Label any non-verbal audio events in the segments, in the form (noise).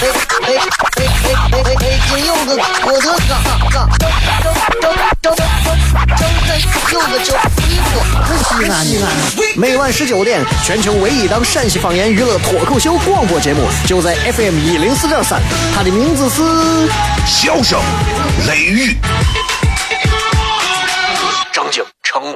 哎哎哎哎哎！金柚子，我的嘎嘎，周周周周周周柚子酒，衣服西安西安。每晚十九点，全球唯一档陕西方言娱乐脱口秀广播节目，就在 FM 一零四点三，它的名字是《笑声雷雨》，张景成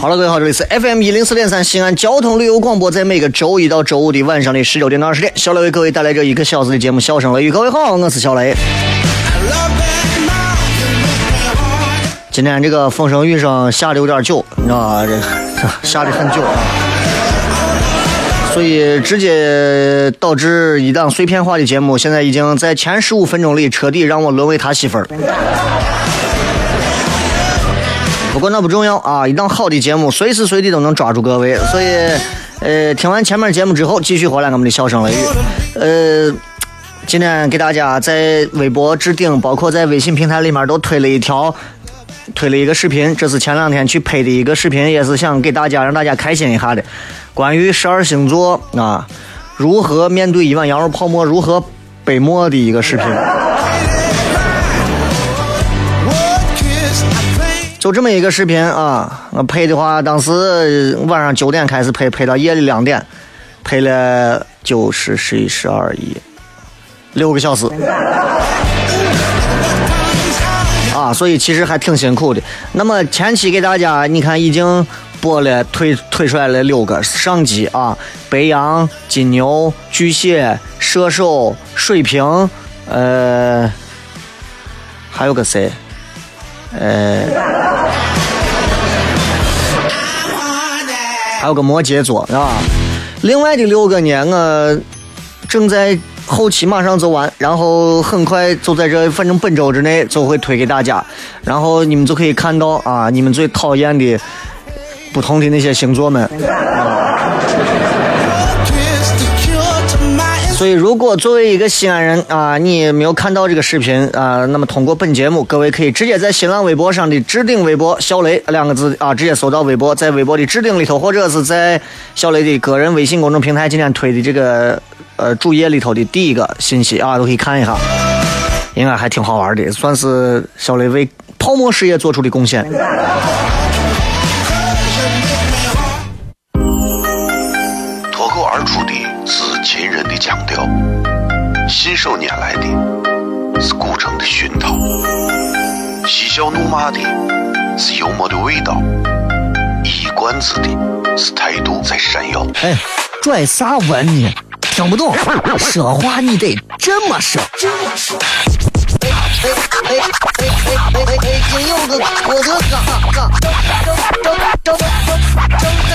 好了，各位好，这里是 FM 一零四点三西安交通旅游广播，在每个周一到周五的晚上的十九点到二十点，小雷为各位带来这一个小时的节目《笑声雷雨》。各位好，我是小雷。今天这个风声雨声下的有点久，你知道吧？这 (laughs) 下的很久啊，所以直接导致一档碎片化的节目，现在已经在前十五分钟里彻底让我沦为他媳妇儿。不过那不重要啊！一档好的节目，随时随地都能抓住各位。所以，呃，听完前面节目之后，继续回来我们的笑声雷雨。呃，今天给大家在微博置顶，包括在微信平台里面都推了一条，推了一个视频。这是前两天去拍的一个视频，也是想给大家让大家开心一下的，关于十二星座啊如何面对一碗羊肉泡馍，如何背馍的一个视频。就这么一个视频啊，我拍的话，当时晚上九点开始拍，拍到夜里两点，拍了九十、十一、十二、一，六个小时。啊，所以其实还挺辛苦的。那么前期给大家，你看已经播了，推推出来了六个上集啊，白羊、金牛、巨蟹、射手、水瓶，呃，还有个谁？呃，有个摩羯座是吧？另外的六个呢，我正在后期马上做完，然后很快就在这，反正本周之内就会推给大家，然后你们就可以看到啊，你们最讨厌的不同的那些星座们。所以，如果作为一个西安人啊，你没有看到这个视频啊，那么通过本节目，各位可以直接在新浪微博上的置顶微博“小雷”两个字啊，直接搜到微博，在微博的置顶里头，或者是在小雷的个人微信公众平台今天推的这个呃主页里头的第一个信息啊，都可以看一下，应该还挺好玩的，算是小雷为泡沫事业做出的贡献。秦人的腔调，信手拈来的是古城的熏陶，嬉笑怒骂的是幽默的味道，一罐子的是态度在闪耀。哎，拽啥文你？听不懂，说话你得这么说。哎哎哎哎哎哎哎！金柚子，我的哥。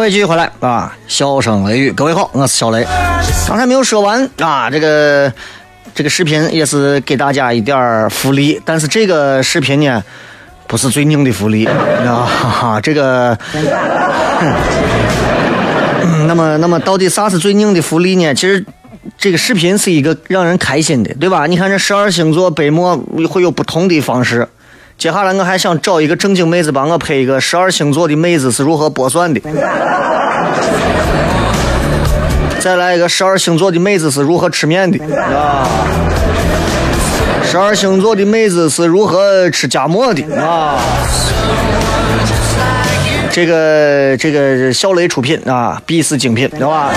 各位继续回来啊！笑声雷雨，各位好，我是小雷。刚才没有说完啊，这个这个视频也是给大家一点福利，但是这个视频呢，不是最硬的福利啊！哈哈，这个，那么那么到底啥是最硬的福利呢？其实这个视频是一个让人开心的，对吧？你看这十二星座背墨会有不同的方式。接下来我还想找一个正经妹子帮我拍一个十二星座的妹子是如何剥蒜的。再来一个十二星座的妹子是如何吃面的啊？十二星座的妹子是如何吃夹馍的啊？这个这个小雷出品啊，必是精品，对吧？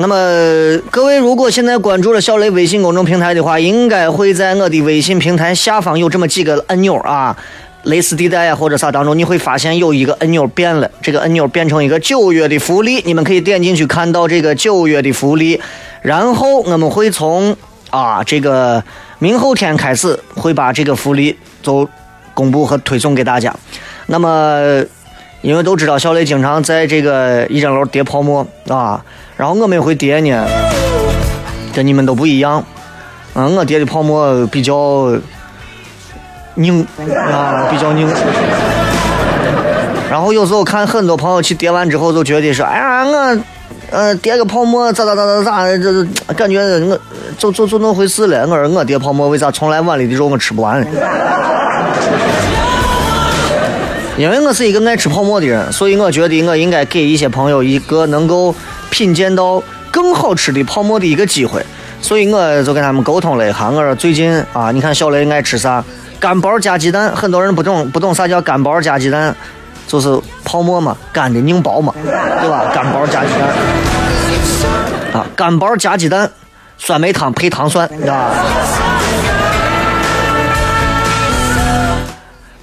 那么，各位如果现在关注了小雷微信公众平台的话，应该会在我的微信平台下方有这么几个按钮啊，蕾丝地带啊或者啥当中，你会发现有一个按钮变了，这个按钮变成一个九月的福利，你们可以点进去看到这个九月的福利，然后我们会从啊这个明后天开始会把这个福利都公布和推送给大家。那么，因为都知道小雷经常在这个一整楼叠泡沫啊。然后我们会叠呢，跟你们都不一样。嗯，我叠的泡沫比较拧啊，比较拧。然后有时候看很多朋友去叠完之后，就觉得说：“哎呀，我呃叠个泡沫咋咋咋咋咋，这感觉我就就就那回事了。”我说我叠泡沫为啥从来碗里的肉我吃不完？因为我是一个爱吃泡沫的人，所以我觉得我应该给一些朋友一个能够。品鉴到更好吃的泡沫的一个机会，所以我就跟他们沟通了一下。我说最近啊，你看小雷爱吃啥？干包加鸡蛋，很多人不懂不懂啥叫干包加鸡蛋，就是泡沫嘛，干的拧包嘛，(laughs) 对吧？干包加鸡蛋啊，干包加鸡蛋，酸梅汤配糖蒜，啊。(laughs)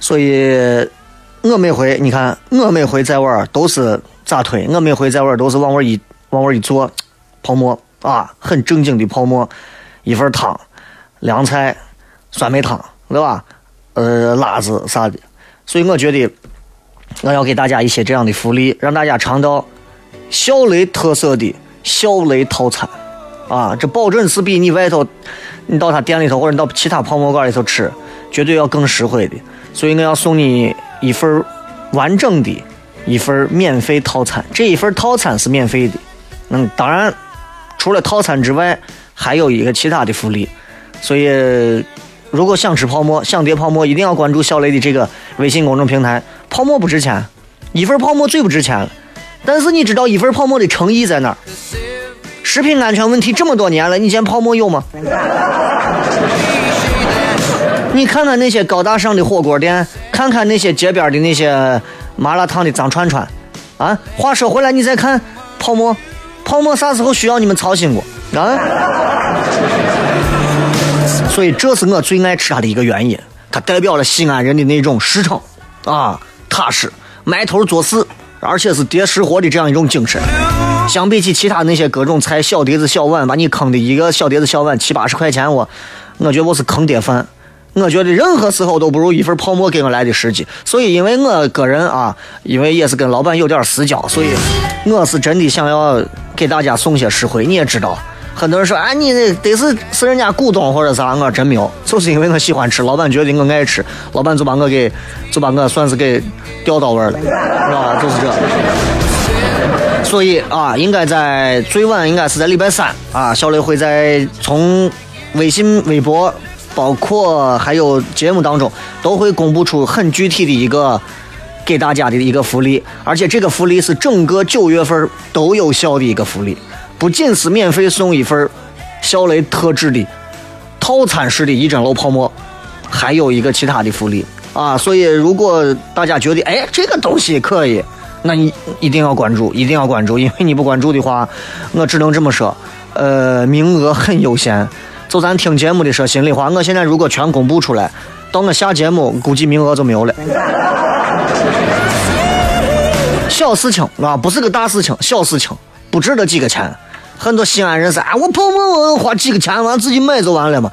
所以，我每回你看，我每回在玩都是咋推？我每回在玩都是往玩一。往那一坐，泡沫啊，很正经的泡沫，一份汤，凉菜，酸梅汤，对吧？呃，辣子啥的，所以我觉得我要给大家一些这样的福利，让大家尝到小雷特色的小雷套餐啊！这保准是比你外头，你到他店里头或者你到其他泡沫馆里头吃，绝对要更实惠的。所以我要送你一份完整的一份免费套餐，这一份套餐是免费的。嗯，当然，除了套餐之外，还有一个其他的福利。所以，如果想吃泡沫、想叠泡沫，一定要关注小雷的这个微信公众平台。泡沫不值钱，一份泡沫最不值钱。但是你知道一份泡沫的诚意在哪儿？食品安全问题这么多年了，你见泡沫有吗？你看看那些高大上的火锅店，看看那些街边的那些麻辣烫的脏串串，啊，话说回来，你再看泡沫。泡沫啥时候需要你们操心过啊？所以这是我最爱吃它的一个原因，它代表了西安人的那种实诚啊、踏实、埋头做事，而且是叠实活的这样一种精神。相比起其他那些各种菜，小碟子小碗，把你坑的一个小碟子小碗七八十块钱，我我觉得我是坑爹饭。我觉得任何时候都不如一份泡沫给我来的实际，所以因为我个人啊，因为也是跟老板有点私交，所以我是真的想要给大家送些实惠。你也知道，很多人说啊，你得得是是人家股东或者啥，我真没有，就是因为我喜欢吃，老板觉得我爱吃，老板就把我给就把我算是给钓到位了，是吧？就是这。所以啊，应该在最晚应该是在礼拜三啊，小雷会在从微信、微博。包括还有节目当中都会公布出很具体的一个给大家的一个福利，而且这个福利是整个九月份都有效的一个福利，不仅是免费送一份小雷特制的套餐式的一整楼泡沫，还有一个其他的福利啊！所以如果大家觉得哎这个东西可以，那你一定要关注，一定要关注，因为你不关注的话，我只能这么说，呃，名额很有限。就咱听节目的说心里话，我现在如果全公布出来，到我下节目估计名额就没有了。小事情啊，不是个大事情，小事情不值得几个钱。很多西安人是啊，我泡沫花几个钱完自己买就完了嘛，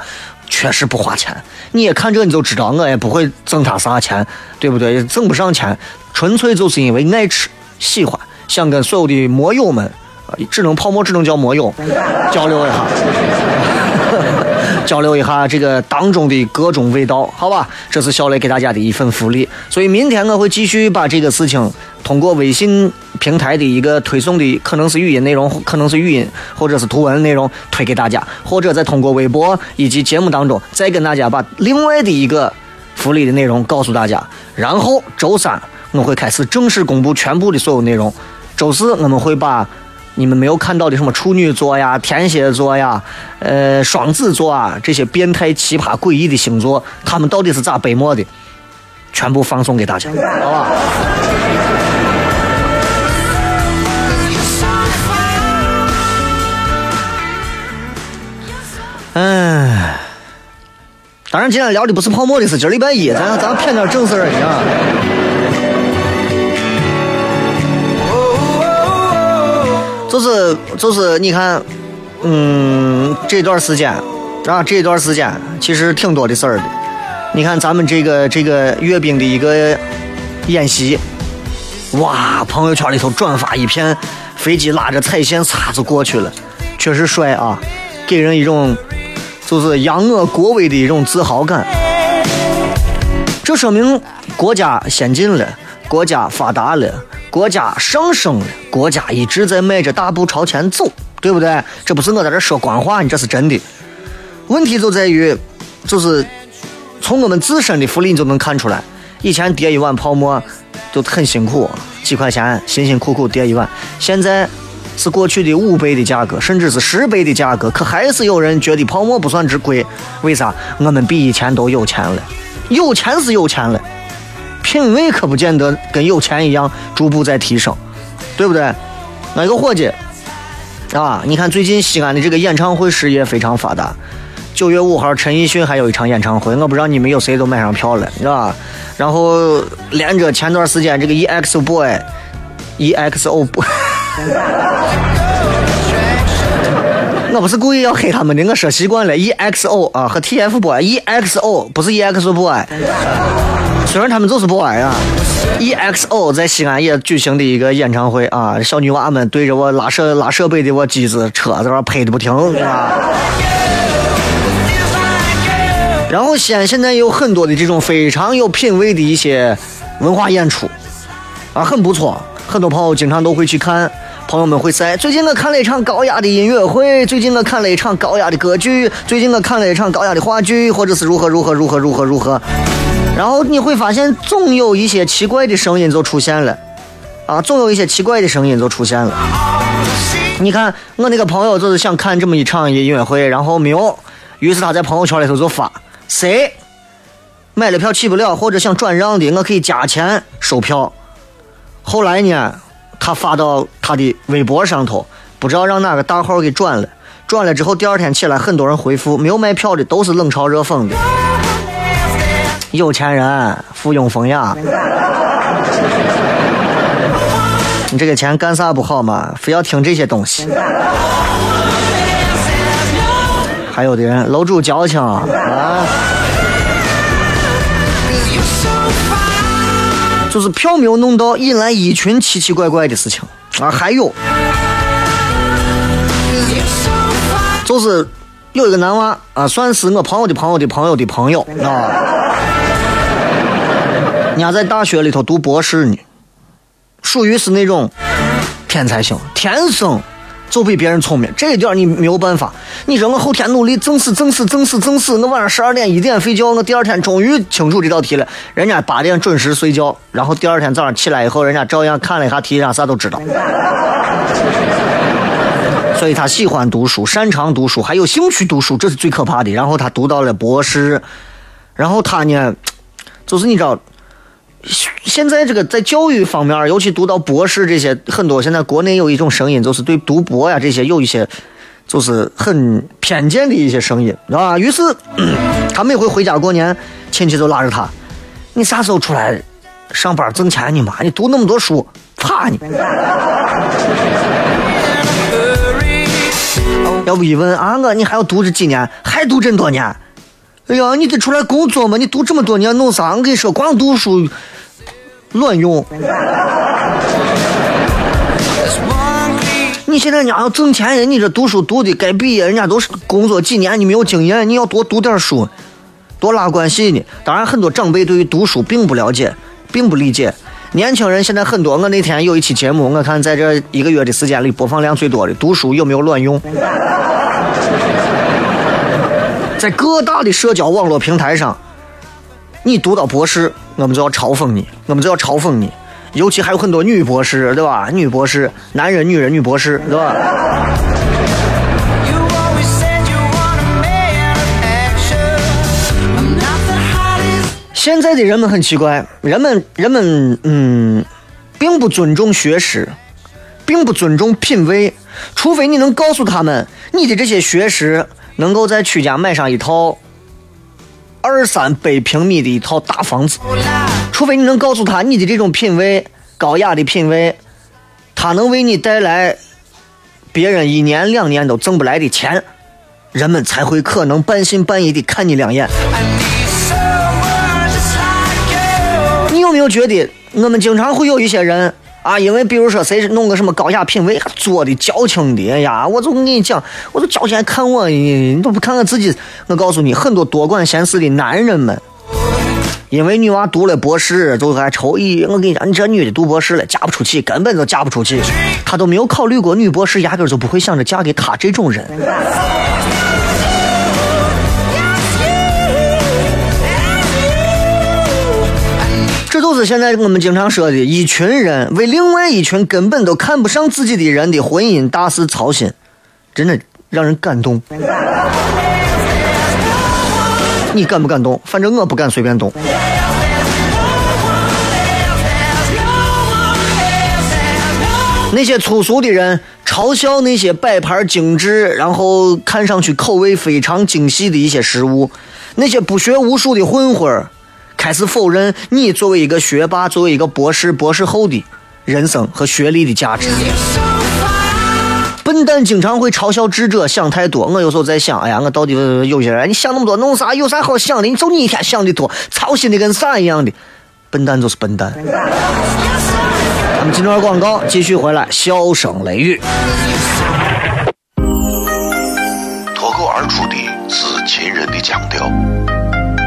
确实不花钱。你也看这你就知道，我也不会挣他啥钱，对不对？挣不上钱，纯粹就是因为爱吃、喜欢，想跟所有的摩友们啊，只能泡沫只能叫摩友，交流一下。交流一下这个当中的各种味道，好吧？这是小雷给大家的一份福利。所以明天我会继续把这个事情通过微信平台的一个推送的，可能是语音内容，可能是语音或者是图文内容推给大家，或者再通过微博以及节目当中再跟大家把另外的一个福利的内容告诉大家。然后周三我会开始正式公布全部的所有内容。周四我们会把。你们没有看到的什么处女座呀、天蝎座呀、呃双子座啊这些变态、奇葩、诡异的星座，他们到底是咋背默的？全部放送给大家，好吧？哎，当然今天聊的不是泡沫的事，今儿礼拜一，咱咱骗点正事儿啊。就是就是，你看，嗯，这段时间啊，这段时间其实挺多的事儿的。你看咱们这个这个阅兵的一个演习，哇，朋友圈里头转发一片，飞机拉着彩线擦就过去了，确实帅啊，给人一种就是扬我国威的一种自豪感。这说明国家先进了，国家发达了。国家上升了，国家一直在迈着大步朝前走，对不对？这不是我在这说官话，你这是真的。问题就在于，就是从我们自身的福利你就能看出来。以前叠一碗泡沫就很辛苦，几块钱辛辛苦苦叠一碗，现在是过去的五倍的价格，甚至是十倍的价格，可还是有人觉得泡沫不算值贵。为啥？我们比以前都有钱了，有钱是有钱了。品味可不见得跟有钱一样，逐步在提升，对不对？那个伙计啊，你看最近西安的这个演唱会事业非常发达。九月五号，陈奕迅还有一场演唱会，我不知道你们有谁都买上票了，是吧？然后连着前段时间这个 EXO boy，EXO boy，(laughs) 我不是故意要黑他们的，我说习惯了，EXO 啊和 TF boy，EXO 不是 EXO boy。虽然他们就是 boy 啊，EXO 在西安也举行的一个演唱会啊，小女娃们对着我拉设拉设备的我机子车在那拍的不停，啊？然后西安现在有很多的这种非常有品位的一些文化演出啊，很不错，很多朋友经常都会去看，朋友们会在最近我看了一场高雅的音乐会，最近我看了一场高雅的歌剧，最近我看了一场高雅的话剧，或者是如何如何如何如何如何。然后你会发现，总有一些奇怪的声音就出现了，啊，总有一些奇怪的声音就出现了。你看，我那个朋友就是想看这么一场音乐会，然后没有，于是他在朋友圈里头就发：谁买了票去不了，或者想转让的，我可以加钱收票。后来呢，他发到他的微博上头，不知道让哪个大号给转了，转了之后第二天起来，很多人回复，没有卖票的都是冷嘲热讽的。有钱人附庸风雅，(laughs) 你这个钱干啥不好嘛？非要听这些东西。还有的人楼主矫情啊，就是票没有弄到，引来一群奇奇怪怪的事情啊。还有，就是有一个男娃啊，算是我朋友的朋友的朋友的朋友啊。人家在大学里头读博士呢，属于是那种天才型，天生就比别人聪明。这一点你没有办法。你说我后天努力，正死正死正死正死，我晚上十二点一点睡觉，我第二天终于清楚这道题了。人家八点准时睡觉，然后第二天早上起来以后，人家照样看了一下题，啥啥都知道。(laughs) 所以他喜欢读书，擅长读书，还有兴趣读书，这是最可怕的。然后他读到了博士，然后他呢，就是你知道。现在这个在教育方面，尤其读到博士这些，很多现在国内有一种声音，就是对读博呀这些有一些，就是很偏见的一些声音，知道吧？于是 (clears throat) 他每回回家过年，亲戚都拉着他：“你啥时候出来上班挣钱呢嘛？你读那么多书，怕你？” (laughs) 要不一问啊，我你还要读这几年？还读这么多年？哎呀，你得出来工作嘛！你读这么多年弄啥？我跟你说，光读书乱用。你现在人家要挣钱人，你这读书读的该毕业，人家都是工作几年，你没有经验，你要多读点书，多拉关系呢。当然，很多长辈对于读书并不了解，并不理解。年轻人现在很多，我那天有一期节目，我看在这一个月的时间里播放量最多的，读书有没有卵用？在各大的社交网络平台上，你读到博士，我们就要嘲讽你，我们就要嘲讽你。尤其还有很多女博士，对吧？女博士，男人、女人、女博士，对吧？现在的人们很奇怪，人们人们嗯，并不尊重学识，并不尊重品味，除非你能告诉他们，你的这些学识能够在曲家买上一套二三百平米的一套大房子。除非你能告诉他你的这种品味高雅的品味，他能为你带来别人一年两年都挣不来的钱，人们才会可能半信半疑的看你两眼。你有没有觉得我们经常会有一些人啊，因为比如说谁弄个什么高雅品味，做的矫情的，哎呀，我就跟你讲，我就交钱看我，你都不看看自己。我告诉你，很多多管闲事的男人们。因为女娃读了博士，就还愁咦，我跟你讲，你这女的读博士了，嫁不出去，根本就嫁不出去。她都没有考虑过女博士，压根就不会想着嫁给他这种人。这就是现在我们经常说的，一群人为另外一群根本都看不上自己的人的婚姻大事操心，真的让人感动。你敢不敢动？反正我不敢随便动。那些粗俗的人嘲笑那些摆盘精致，然后看上去口味非常精细的一些食物；那些不学无术的混混儿开始否认你作为一个学霸、作为一个博士、博士后的人生和学历的价值。笨蛋经常会嘲笑智者想太多。我有时候在想，哎呀，我到底有些人，你想那么多弄啥？有啥好想的？你就你一天想的多，操心的跟啥一样的。笨蛋就是笨蛋。咱们进段广告，继续回来，笑声雷雨。脱口而出的是秦人的腔调，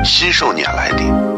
信手拈来的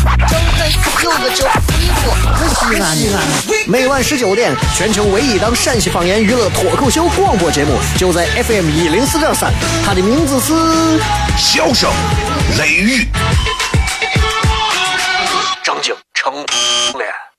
开柚子酒，衣服可西安西安。每晚十九点，全球唯一档陕西方言娱乐脱口秀广播节目，就在 FM 一零四点三，它的名字是《笑声雷雨》。成了。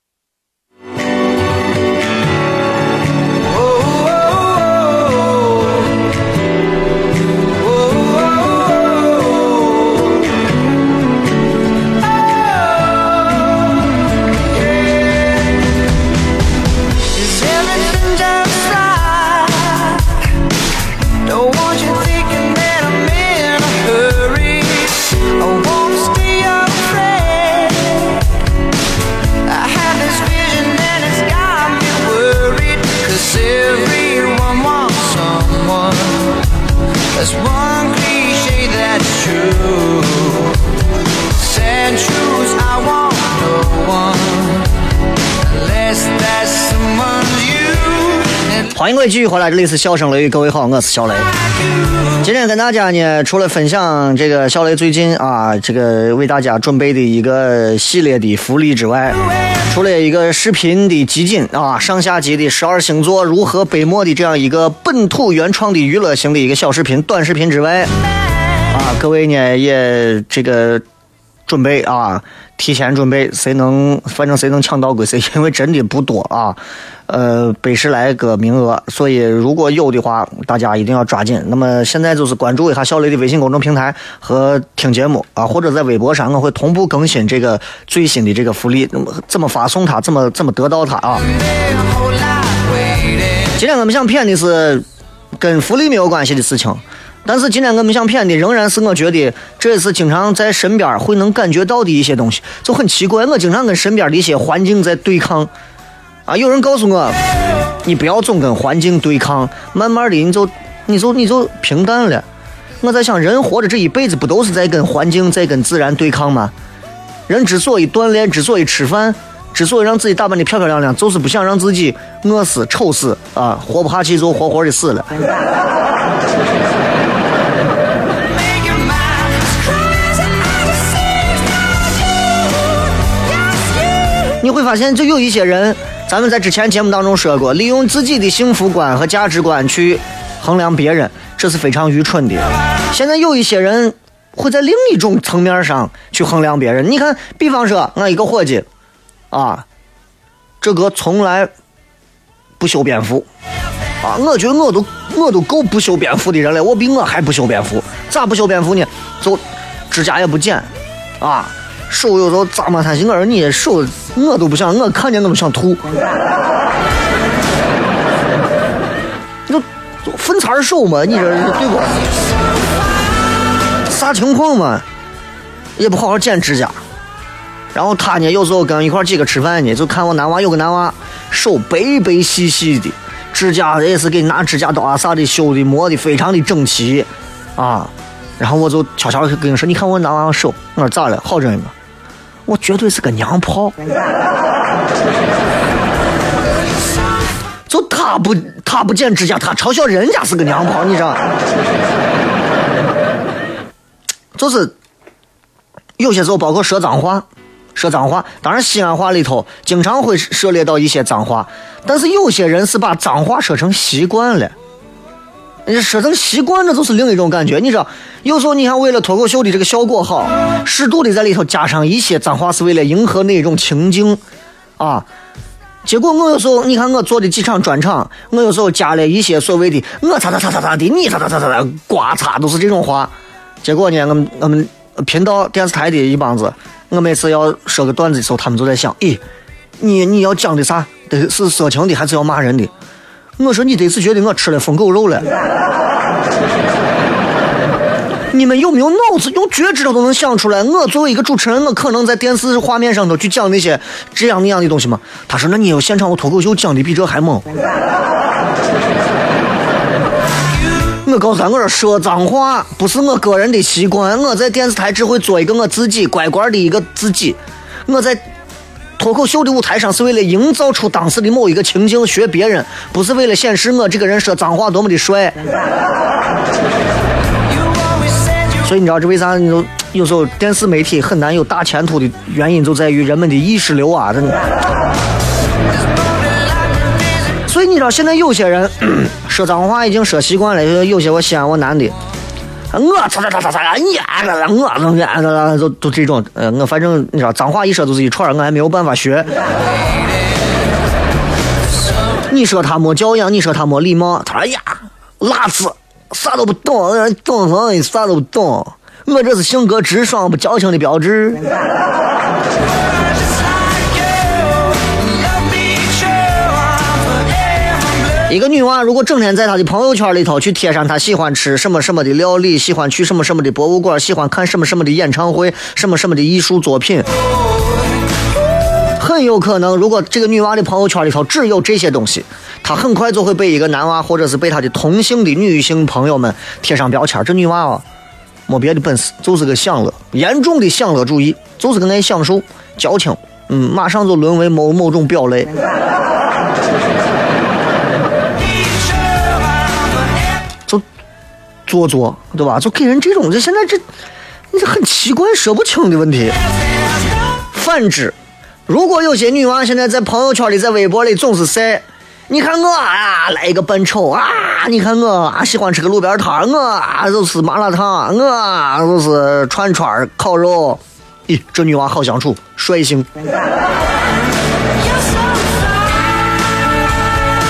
欢迎各位继续回来，这里是笑声雷雨，各位好，我是小雷。今天跟大家呢，除了分享这个小雷最近啊，这个为大家准备的一个系列的福利之外，除了一个视频的集锦啊，上下集的十二星座如何背默的这样一个本土原创的娱乐型的一个小视频、短视频之外，啊，各位呢也这个准备啊，提前准备，谁能反正谁能抢到归谁，因为真的不多啊。呃，百十来个名额，所以如果有的话，大家一定要抓紧。那么现在就是关注一下小雷的微信公众平台和听节目啊，或者在微博上，我会同步更新这个最新的这个福利。那么怎么发送它？怎么怎么得到它啊？今天我们想骗的是跟福利没有关系的事情，但是今天我们想骗的仍然是我觉得这也是经常在身边会能感觉到的一些东西，就很奇怪。我经常跟身边的一些环境在对抗啊，有人告诉我，你不要总跟环境对抗，慢慢的你就你就你就平淡了。我在想，人活着这一辈子不都是在跟环境在跟自然对抗吗？人之所以锻炼，之所以吃饭。之所以让自己打扮的漂漂亮亮，就是不想让自己饿死、丑死啊，活不下去就活活的死了。发现，就有一些人，咱们在之前节目当中说过，利用自己的幸福观和价值观去衡量别人，这是非常愚蠢的。现在有一些人会在另一种层面上去衡量别人。你看，比方说，我一个伙计。啊，这个从来不修边幅啊！我觉得我都我都够不修边幅的人了，我比我还不修边幅。咋不修边幅呢？就指甲也不剪啊，手有时候咋嘛？他寻我说你手我都不想，我看见我都想吐。(laughs) 你就分叉手嘛？你这对不？啥情况嘛？也不好好剪指甲。然后他呢，有时候跟一块几个吃饭呢，就看我男娃有个男娃，手白白细细的，指甲也是给拿指甲刀啊啥的修的磨的非常的整齐，啊，然后我就悄悄跟你说，你看我男娃手，我说咋了？好着呢吗？我绝对是个娘炮，就他不他不剪指甲，他嘲笑人家是个娘炮，你知道？就是有些时候包括说脏话。说脏话，当然西安话里头经常会涉猎到一些脏话，但是有些人是把脏话说成习惯了，你说成习惯了就是另一种感觉。你知道，有时候你看为了脱口秀的这个效果好，适度的在里头加上一些脏话，是为了迎合那种情境啊。结果我有时候你看我做的几场专场，我有时候加了一些所谓的我擦擦擦擦擦的，你擦擦擦擦擦，刮擦都是这种话。结果呢，我们我们频道电视台的一帮子。我每次要说个段子的时候，他们就在想：咦，你你要讲的啥？得是色情的，还是要骂人的？我说你这次觉得我吃了疯狗肉了？你们有没有脑子？用脚趾头都能想出来。我作为一个主持人，我可能在电视画面上头去讲那些这样那样的东西吗？他说：那你要现场我脱口秀讲的比这还猛。我告诉他，我说说脏话不是我个人的习惯。我在电视台只会做一个我自己乖乖的一个自己。我在脱口秀的舞台上是为了营造出当时的某一个情境，学别人，不是为了显示我这个人说脏话多么的帅。所以你知道这为啥？你就有时候电视媒体很难有大前途的原因，就在于人们的意识流啊，真的。所以你知道，现在有些人 (clears throat) 说脏话已经说习惯了。有些我西安我男的，我擦擦擦擦擦，你啊个我啊个就就这种，呃，我反正你知道，脏话一说就是一串，我还没有办法学。你说他没教养，你说他没礼貌，他说呀，辣子啥都不懂，懂什么？啥都不懂。我这是性格直爽不矫情的标志。一个女娃如果整天在她的朋友圈里头去贴上她喜欢吃什么什么的料理，喜欢去什么什么的博物馆，喜欢看什么什么的演唱会，什么什么的艺术作品，很有可能，如果这个女娃的朋友圈里头只有这些东西，她很快就会被一个男娃或者是被她的同性的女性朋友们贴上标签。这女娃啊，没别的本事，就是个享乐，严重的享乐主义，就是个爱享受、矫情，嗯，马上就沦为某某种表类。做作，对吧？就给人这种，这现在这，你这很奇怪，说不清的问题。反之，如果有些女娃现在在朋友圈里、在微博里总是晒，你看我啊，来一个扮丑啊，你看我啊，喜欢吃个路边摊，我啊就是麻辣烫，我啊就是串串烤肉，咦，这女娃好相处，率性。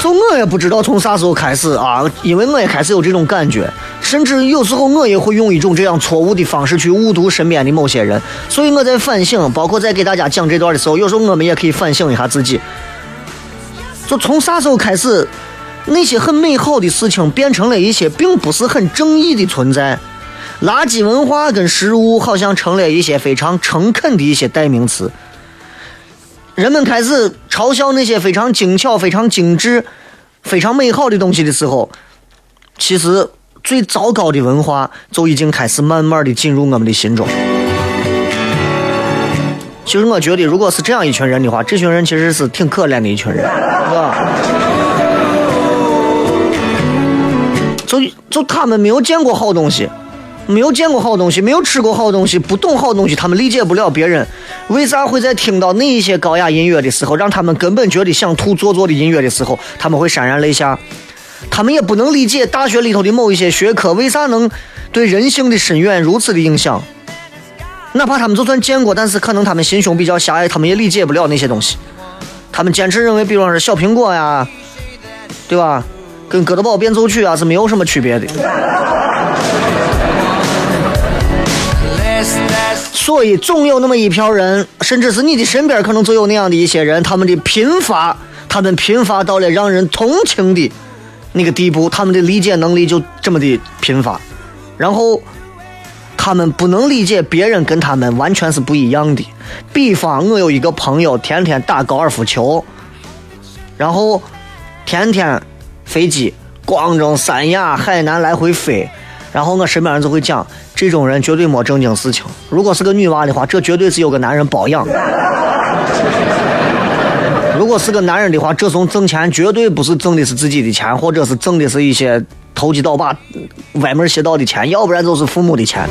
就我也不知道从啥时候开始啊，因为我也开始有这种感觉，甚至有时候我也会用一种这样错误的方式去误读身边的某些人，所以我在反省，包括在给大家讲这段的时候，有时候我们也可以反省一下自己。就从啥时候开始，那些很美好的事情变成了一些并不是很正义的存在。垃圾文化跟食物好像成了一些非常诚恳的一些代名词。人们开始嘲笑那些非常精巧、非常精致、非常美好的东西的时候，其实最糟糕的文化就已经开始慢慢的进入我们的心中。其实我觉得，如果是这样一群人的话，这群人其实是挺可怜的一群人，是吧？就就他们没有见过好东西，没有见过好东西，没有吃过好东西，不懂好东西，他们理解不了别人为啥会在听到那一些高雅音乐的时候，让他们根本觉得想吐做作的音乐的时候，他们会潸然泪下。他们也不能理解大学里头的某一些学科为啥能对人性的深远如此的影响。哪怕他们就算见过，但是可能他们心胸比较狭隘，他们也理解不了那些东西。他们坚持认为，比方说小苹果呀，对吧？跟哥德堡变奏曲啊是没有什么区别的。所以总有那么一票人，甚至是你的身边可能就有那样的一些人，他们的贫乏，他们贫乏到了让人同情的那个地步，他们的理解能力就这么的贫乏，然后。他们不能理解别人跟他们完全是不一样的。比方，我有一个朋友天天打高尔夫球，然后天天飞机广州、三亚、海南来回飞，然后我身边人就会讲，这种人绝对没正经事情。如果是个女娃的话，这绝对是有个男人包养；果是个男人的话，这种挣钱绝对不是挣的是自己的钱，或者是挣的是一些。投机倒把、歪门邪道的钱，要不然就是父母的钱。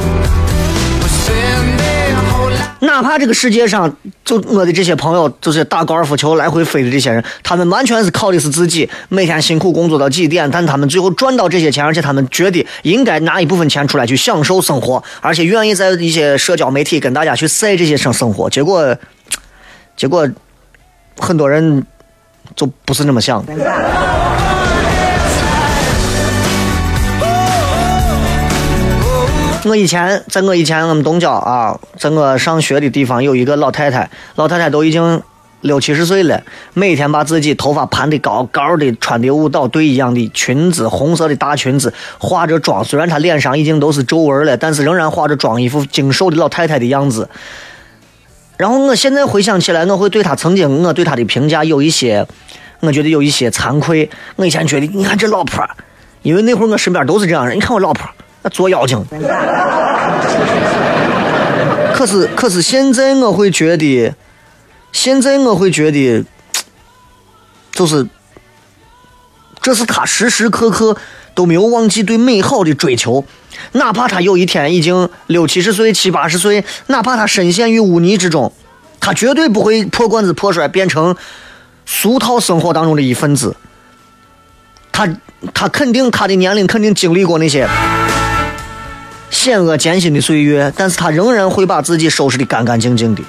哪怕这个世界上，就我的这些朋友，就是打高尔夫球来回飞的这些人，他们完全是靠的是自己，每天辛苦工作到几点，但他们最后赚到这些钱，而且他们觉得应该拿一部分钱出来去享受生活，而且愿意在一些社交媒体跟大家去晒这些生生活。结果，结果很多人就不是那么想的。我以前在我以前我们东郊啊，在我上学的地方有一个老太太，老太太都已经六七十岁了，每天把自己头发盘的高高的，穿的舞蹈队一样的裙子，红色的大裙子，化着妆。虽然她脸上已经都是皱纹了，但是仍然化着妆，一副精瘦的老太太的样子。然后我现在回想起来，我会对她曾经我对她的评价有一些，我觉得有一些惭愧。我以前觉得，你看这老婆，因为那会儿我身边都是这样人，你看我老婆。那作妖精，可是可是现在我会觉得，现在我会觉得，就是，这是他时时刻刻都没有忘记对美好的追求，哪怕他有一天已经六七十岁、七八十岁，哪怕他深陷于污泥之中，他绝对不会破罐子破摔，变成俗套生活当中的一份子。他他肯定他的年龄肯定经历过那些。险恶艰辛的岁月，但是他仍然会把自己收拾的干干净净的。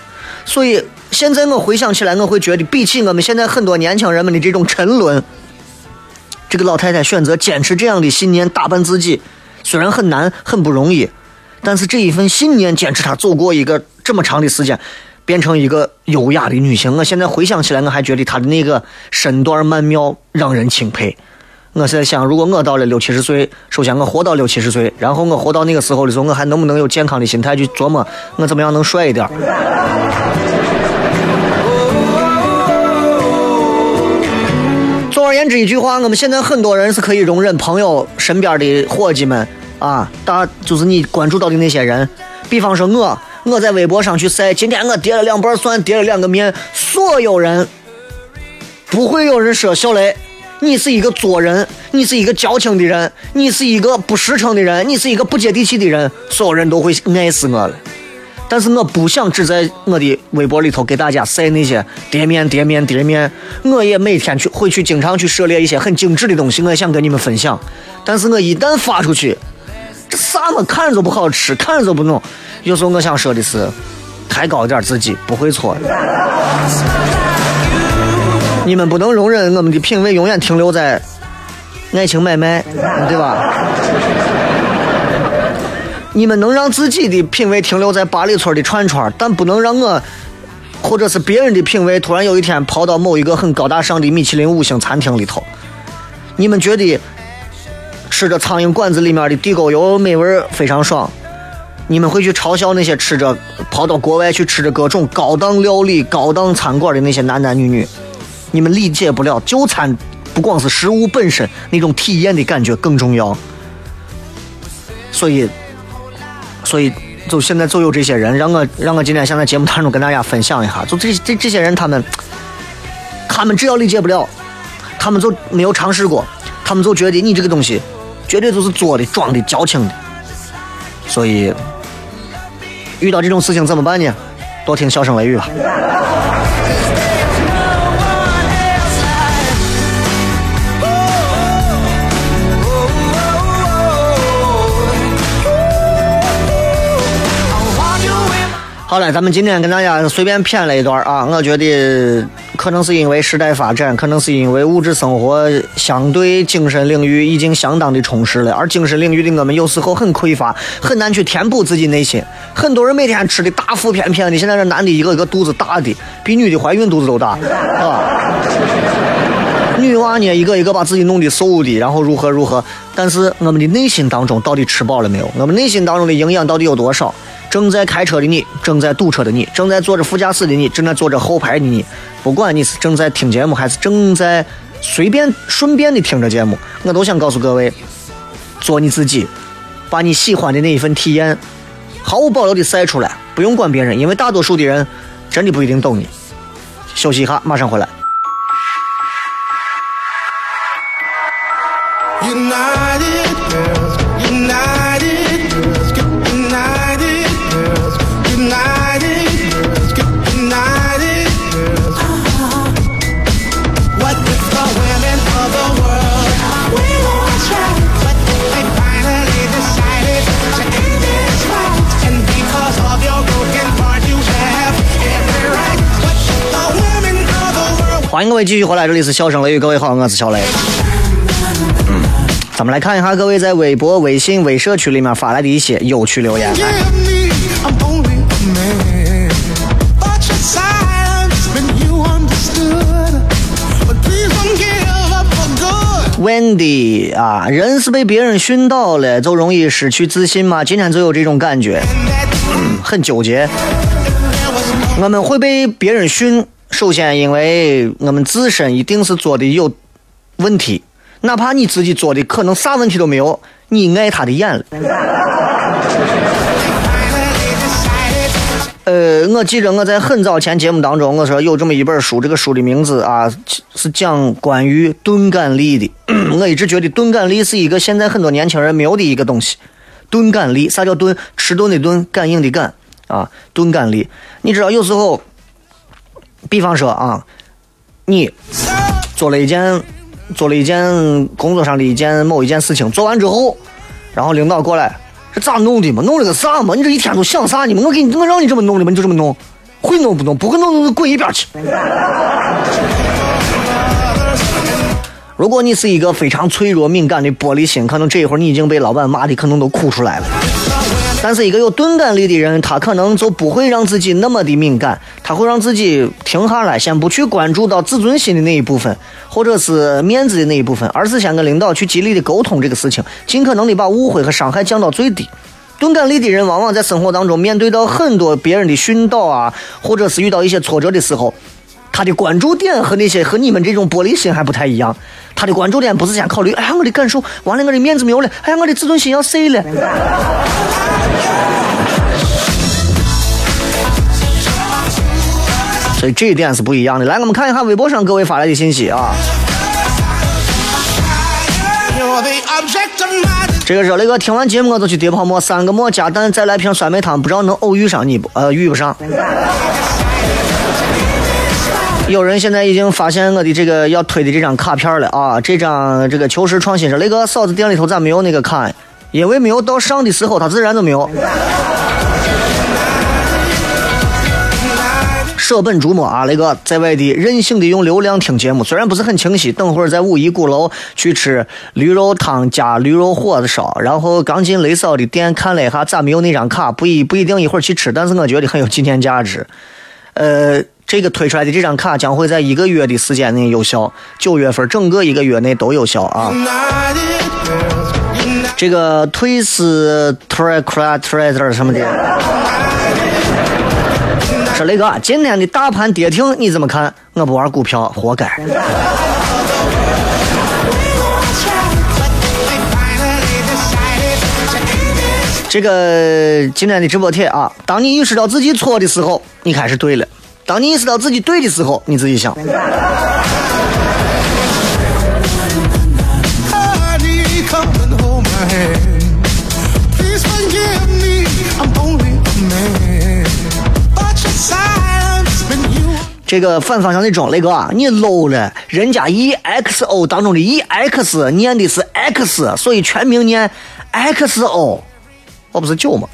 所以现在我回想起来，我会觉得比起我们现在很多年轻人们的这种沉沦，这个老太太选择坚持这样的信念，打扮自己，虽然很难很不容易，但是这一份信念坚持她走过一个这么长的时间，变成一个优雅的女性。我现在回想起来，我还觉得她的那个身段曼妙，让人钦佩。我在想，如果我到了六七十岁，首先我活到六七十岁，然后我活到那个时候的时候，我还能不能有健康的心态去琢磨我怎么样能帅一点？总而言之一句话，我们现在很多人是可以容忍朋友身边的伙计们啊，大就是你关注到的那些人，比方说我，我在微博上去晒，今天我叠了两瓣蒜，叠了两个面，所有人不会有人说小雷。你是一个作人，你是一个矫情的人，你是一个不实诚的人，你是一个不接地气的人，所有人都会爱死我了。但是我不想只在我的微博里头给大家晒那些叠面、叠面、叠面。我也每天去会去经常去涉猎一些很精致的东西，我也想跟你们分享。但是我一旦发出去，这啥嘛看着都不好吃，看着都不弄。有时候我想说的是，抬高点自己，不会错。你们不能容忍我们的品味永远停留在爱情买卖，对吧？你们能让自己的品味停留在八里村的串串，但不能让我或者是别人的品味突然有一天跑到某一个很高大上的米其林五星餐厅里头。你们觉得吃着苍蝇馆子里面的地沟油美味非常爽，你们会去嘲笑那些吃着跑到国外去吃着各种高档料理、高档餐馆的那些男男女女？你们理解不了就餐不光是食物本身那种体验的感觉更重要。所以，所以就现在就有这些人，让我让我今天想在节目当中跟大家分享一下，就这这这些人他们。他们只要理解不了，他们就没有尝试过，他们就觉得你这个东西绝对都是做的、装的、矫情的。所以遇到这种事情怎么办呢？多听笑声雷雨吧。好了，咱们今天跟大家随便谝了一段啊，我觉得可能是因为时代发展，可能是因为物质生活相对精神领域已经相当的充实了，而精神领域的我们有时候很匮乏，很难去填补自己内心。很多人每天吃的大腹便便的，现在这男的一个一个肚子大的，比女的怀孕肚子都大，是吧？女娃呢，一个一个把自己弄得瘦的，然后如何如何，但是我们的内心当中到底吃饱了没有？我们内心当中的营养到底有多少？正在开车的你，正在堵车的你，正在坐着副驾驶的你，正在坐着后排的你，不管你是正在听节目，还是正在随便顺便的听着节目，我都想告诉各位：做你自己，把你喜欢的那一份体验毫无保留的晒出来，不用管别人，因为大多数的人真的不一定懂你。休息一下，马上回来。各位继续回来，这里是笑声雷雨，各位好，我是小雷。咱们来看一下各位在微博、微信、微社区里面发来的一些有趣留言。Wendy 啊，人是被别人训导了，就容易失去自信吗？今天就有这种感觉，很纠结。我们会被别人训。首先，因为我们自身一定是做的有问题，哪怕你自己做的可能啥问题都没有，你碍他的眼了。呃，我记着我在很早前节目当中我说有这么一本书，这个书的名字啊是讲关于钝感力的。(coughs) 我一直觉得钝感力是一个现在很多年轻人没有的一个东西。钝感力，啥叫钝？迟钝的钝，感应的感啊，钝感力。你知道有时候。比方说啊，你做了一件做了一件工作上的一件某一件事情，做完之后，然后领导过来，这咋弄的嘛？弄了个啥嘛？你这一天都想啥呢？我给你，我让你这么弄的嘛？你就这么弄，会弄不弄？不会弄，就滚一边去。如果你是一个非常脆弱敏感的玻璃心，可能这一会儿你已经被老板骂的可能都哭出来了。但是一个有钝感力的人，他可能就不会让自己那么的敏感，他会让自己停下来，先不去关注到自尊心的那一部分，或者是面子的那一部分，而是先跟领导去极力的沟通这个事情，尽可能的把误会和伤害降到最低。钝感力的人往往在生活当中面对到很多别人的训导啊，或者是遇到一些挫折的时候，他的关注点和那些和你们这种玻璃心还不太一样。他的关注点不是先考虑，哎呀，我的感受完了，我的面子没有了，哎呀，我的自尊心要碎了。所以这一点是不一样的。来，我们看一下微博上各位发来的信息啊。这个说那个听完节目我就去叠泡沫，三个馍加蛋，再来瓶酸梅汤，不知道能偶遇上你不？呃，遇不上。有人现在已经发现我的这个要推的这张卡片了啊！这张这个求实创新说，那个嫂子店里头咋没有那个卡？因为没有到上的时候，它自然就没有。舍本逐末啊！雷哥在外地任性的用流量听节目，虽然不是很清晰。等会儿在五一鼓楼去吃驴肉汤加驴肉火烧，然后刚进雷嫂的店看了一下，咋没有那张卡？不一不一定一会儿去吃，但是我觉得很有纪念价值。呃。这个推出来的这张卡将会在一个月的时间内有效，九月份整个一个月内都有效啊。这个退斯 t r a c r t r a t e r 什么的，说雷哥，今天的大盘跌停你怎么看？我不玩股票，活该。这个今天的直播帖啊，当你意识到自己错的时候，你开始对了；当你意识到自己对的时候，你自己想。这个反方向的装，雷哥，你 low 了，人家 EXO 当中的 EX 念的是 X，所以全名念 XO。我不是酒吗？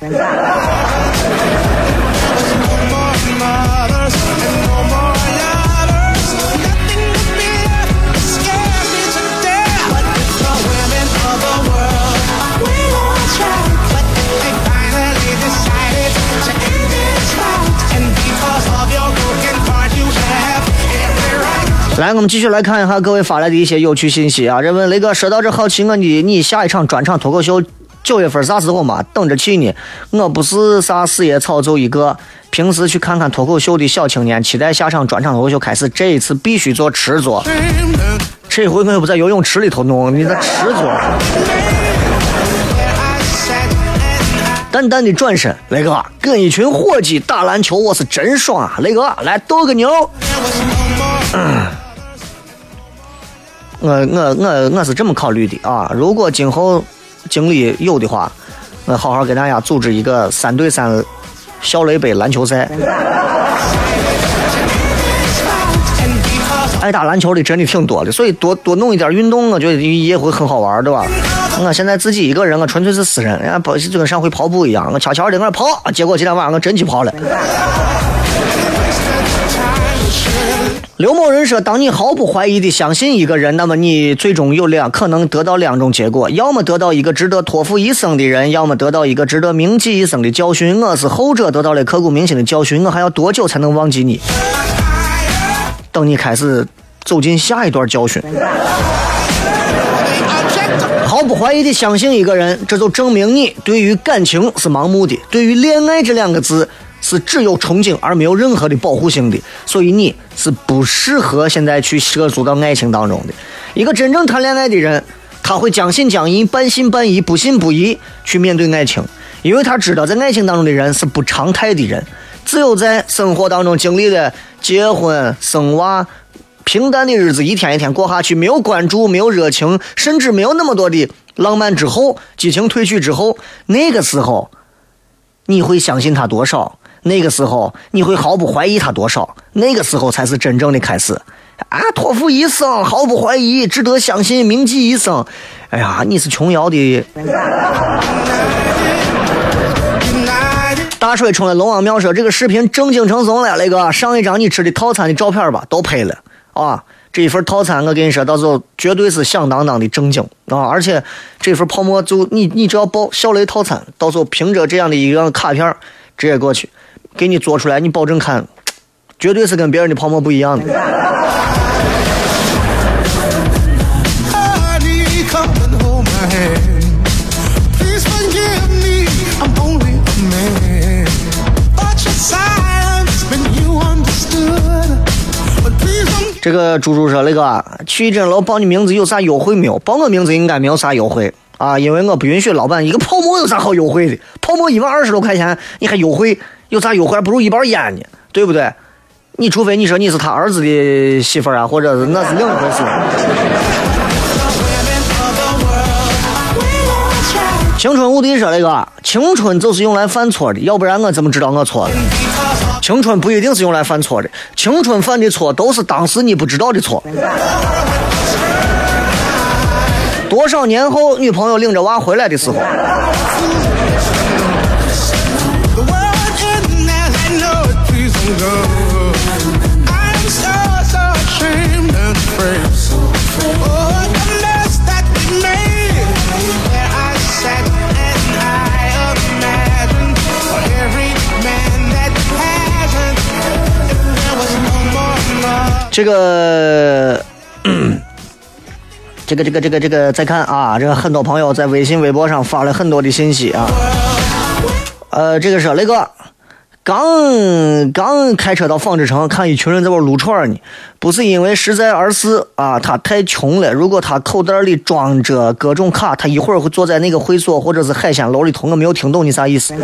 来，我们继续来看一下各位发来的一些有趣信息啊！人问雷哥，说到这好奇我的，你下一场专场脱口秀？九月份啥时候嘛？等着去呢。我不是啥四叶草，就一个平时去看看脱口秀的小青年，期待下场专场脱口秀开始。这一次必须做池座。这回我又不在游泳池里头弄，你在池座。淡淡的转身，雷哥跟一群伙计打篮球，我是真爽啊！雷哥来斗个牛。嗯我我我我是这么考虑的啊，如果今后。精力有的话，我好好给大家组织一个三对三校雷杯篮球赛。爱打篮球的真的挺多的，所以多多弄一点运动，我觉得也会很好玩，对吧？我现在自己一个人，我纯粹是私人，人家跑就跟上回跑步一样，我悄悄的搁那跑，结果今天晚上我真去跑了。刘某人说：“当你毫不怀疑的相信一个人，那么你最终有两可能得到两种结果：要么得到一个值得托付一生的人，要么得到一个值得铭记一生的教训。我是后者，得到了刻骨铭心的教训。我还要多久才能忘记你？等你开始走进下一段教训。毫不怀疑的相信一个人，这就证明你对于感情是盲目的，对于恋爱这两个字。”是只有憧憬而没有任何的保护性的，所以你是不适合现在去涉足到爱情当中的。一个真正谈恋爱的人，他会将信将疑、半信半疑、不信不疑去面对爱情，因为他知道在爱情当中的人是不常态的人。只有在生活当中经历了结婚、生娃、平淡的日子一天一天过下去，没有关注、没有热情，甚至没有那么多的浪漫之后，激情褪去之后，那个时候你会相信他多少？那个时候你会毫不怀疑他多少？那个时候才是真正的开始啊！托付一生，毫不怀疑，值得相信，铭记一生。哎呀，你是琼瑶的。大水冲了龙王庙说：“这个视频正经成怂了，那个上一张你吃的套餐的照片吧，都拍了啊！这一份套餐我跟你说，到时候绝对是响当当的正经啊！而且这份泡沫就你你只要报小雷套餐，到时候凭着这样的一张卡片直接过去。”给你做出来，你保证看，绝对是跟别人的泡沫不一样的。这个猪猪说：“那个去一诊楼报你名字有啥优惠没有？报我名字应该没有啥优惠啊，因为我不允许老板一个泡沫有啥好优惠的？泡沫一万二十多块钱，你还优惠？”有啥优惠？还不如一包烟呢，对不对？你除非你说你是他儿子的媳妇啊，或者是那是另一回事。青春无敌说那个，青春就是用来犯错的，要不然我怎么知道我错了？青春不一定是用来犯错的，青春犯的错都是当时你不知道的错。多少年后，女朋友领着娃回来的时候。go 这个，这个，这个，这个，再看啊，这个很多朋友在微信、微博上发了很多的信息啊。呃，这个是雷哥刚刚开车到纺织城，看一群人在玩撸串呢。不是因为实在，而是啊，他太穷了。如果他口袋里装着各种卡，他一会儿会坐在那个会所或者是海鲜楼里头。我没有听懂你啥意思。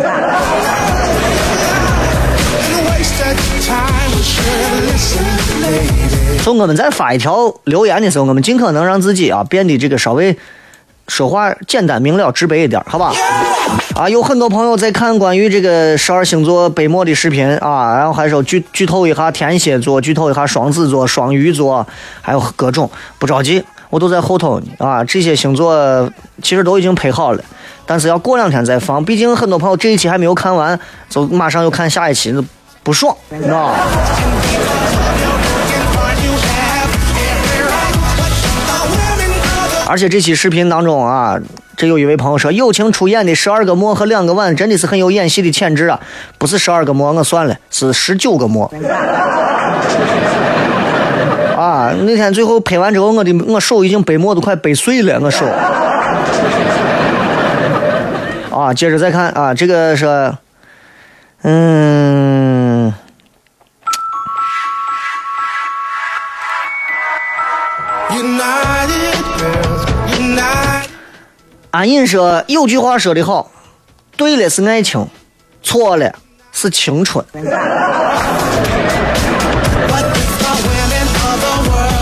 从我们在发一条留言的时候，我们尽可能让自己啊变得这个稍微。说话简单明了、直白一点，好吧？啊，有很多朋友在看关于这个十二星座北漠的视频啊，然后还说剧剧透一下天蝎座，剧透一下双子座、双鱼座，还有各种。不着急，我都在后头呢。啊，这些星座其实都已经配好了，但是要过两天再放。毕竟很多朋友这一期还没有看完，就马上又看下一期，不爽，知道吧？而且这期视频当中啊，这有一位朋友说，友情出演的十二个馍和两个碗真的是很有演戏的潜质啊！不是十二个馍，我算了，是十九个馍。啊，那天最后拍完之后，我的我手已经被馍都快掰碎了，我手。啊，接着再看啊，这个是，嗯。安隐说有句话说得好，对了是爱情，错了是青春。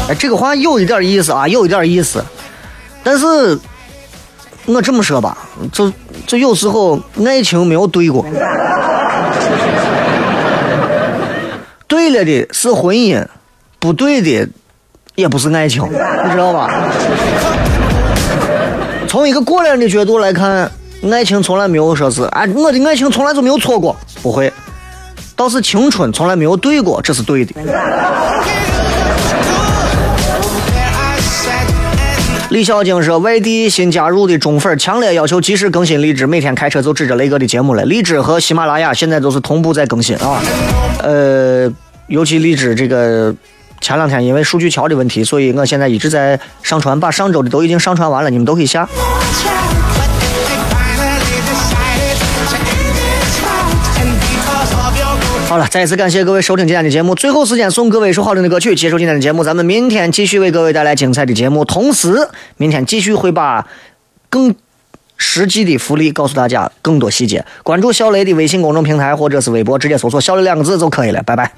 哎，这个话有一点意思。啊，有一点意思。但是，我这么说吧，就就有时候爱情没有对过，对了的是婚姻，不对的也不是爱情，你知道吧？从一个过来人的角度来看，爱情从来没有说是啊，我的爱情从来就没有错过，不会。倒是青春从来没有对过，这是对的。(laughs) 李小晶说，外地新加入的中粉强烈要求及时更新荔枝，每天开车就指着雷哥的节目了。荔枝和喜马拉雅现在都是同步在更新啊。呃，尤其荔枝这个。前两天因为数据桥的问题，所以我现在一直在上传，把上周的都已经上传完了，你们都可以下。好了，再一次感谢各位收听今天的节目。最后时间送各位一首好听的歌曲，结束今天的节目。咱们明天继续为各位带来精彩的节目，同时明天继续会把更实际的福利告诉大家，更多细节。关注小雷的微信公众平台或者是微博，直接搜索“小雷”两个字就可以了。拜拜。